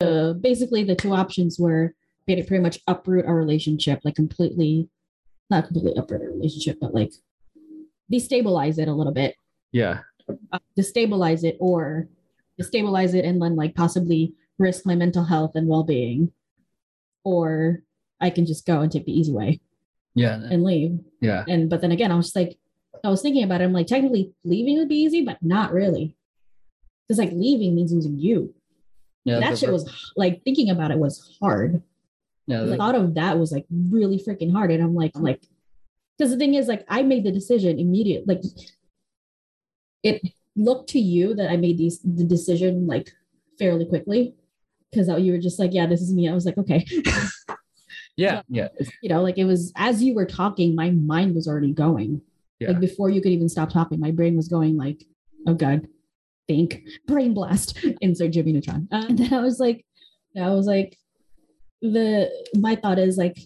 uh, basically the two options were pretty pretty much uproot our relationship, like completely, not completely uproot our relationship, but like destabilize it a little bit, Yeah. uh, destabilize it, or destabilize it and then like possibly risk my mental health and well being, or I can just go and take the easy way Yeah. and leave. Yeah. And but then again, I was just like, I was thinking about it. I'm like, technically leaving would be easy, but not really. Because like leaving means losing you. Yeah. that shit was like thinking about it was hard. yeah, The thought of that was like really freaking hard. And I'm like, I'm like, because the thing is, like, I made the decision immediate. Like, it looked to you that I made these the decision like fairly quickly because you were just like, yeah, this is me. I was like, okay, yeah. Yeah. you know, like it was as you were talking, my mind was already going. Yeah. Like before you could even stop talking, my brain was going like, oh god, think, brain blast, insert Jimmy Neutron. Uh, and then I was like, I was like, the my thought is like,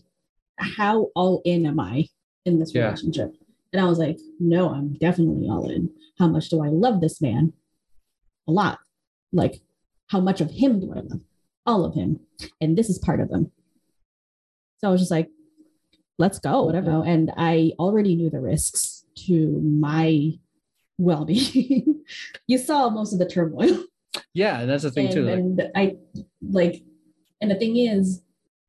how all in am I in this Yeah. relationship? And I was like, no, I'm definitely all in. How much do I love this man? A lot. Like, how much of him do I love? All of him. And this is part of him. So I was just like, let's go, whatever. And I already knew the risks to my well being. you saw most of the turmoil. Yeah. That's the thing and, too. Like, and I like, and the thing is,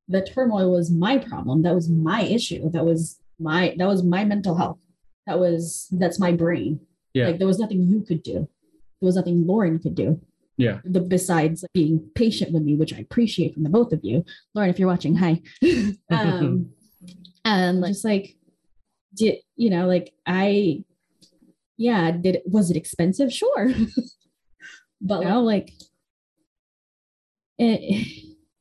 the turmoil was my problem. That was my issue. That was my that was my mental health. That was that's my brain. Yeah. Like there was nothing you could do. There was nothing Lauren could do. Yeah. The, besides being patient with me, which I appreciate from the both of you. Lauren, if you're watching, hi. um, and like, just like, did you know, like I, yeah, did was it expensive? Sure, but you know, like, it,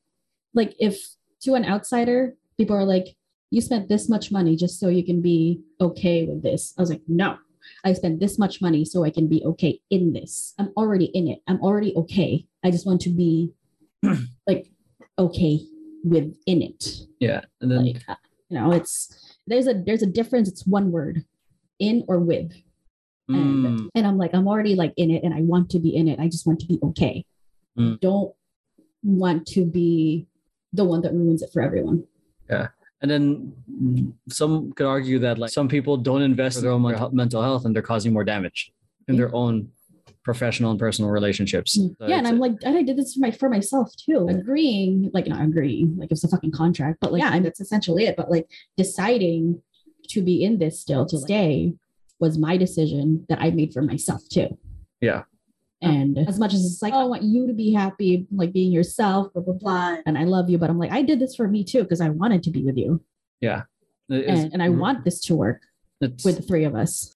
like if to an outsider, people are like, you spent this much money just so you can be okay with this. I was like, no, I spent this much money so I can be okay in this. I'm already in it. I'm already okay. I just want to be like okay within it. yeah. And then Like uh, you know, it's there's a there's a difference. It's one word, in or with. And, mm, and I'm like, I'm already like in it and I want to be in it. I just want to be okay. Mm. don't want to be the one that ruins it for everyone. Yeah. And then some could argue that like some people don't invest in their own mental- mental health and they're causing more damage in their own professional and personal relationships. So Mm. yeah, and I'm like, and I did this for my for myself too. Agreeing, like not agreeing, like it's a fucking contract, but like yeah, and that's essentially it. But like deciding to be in this still to stay was my decision that I made for myself too. Yeah. And as much as it's like, oh, I want you to be happy, like being yourself, blah blah blah, and I love you, but I'm like, I did this for me too because I wanted to be with you, yeah. And, and I want this to work with the three of us.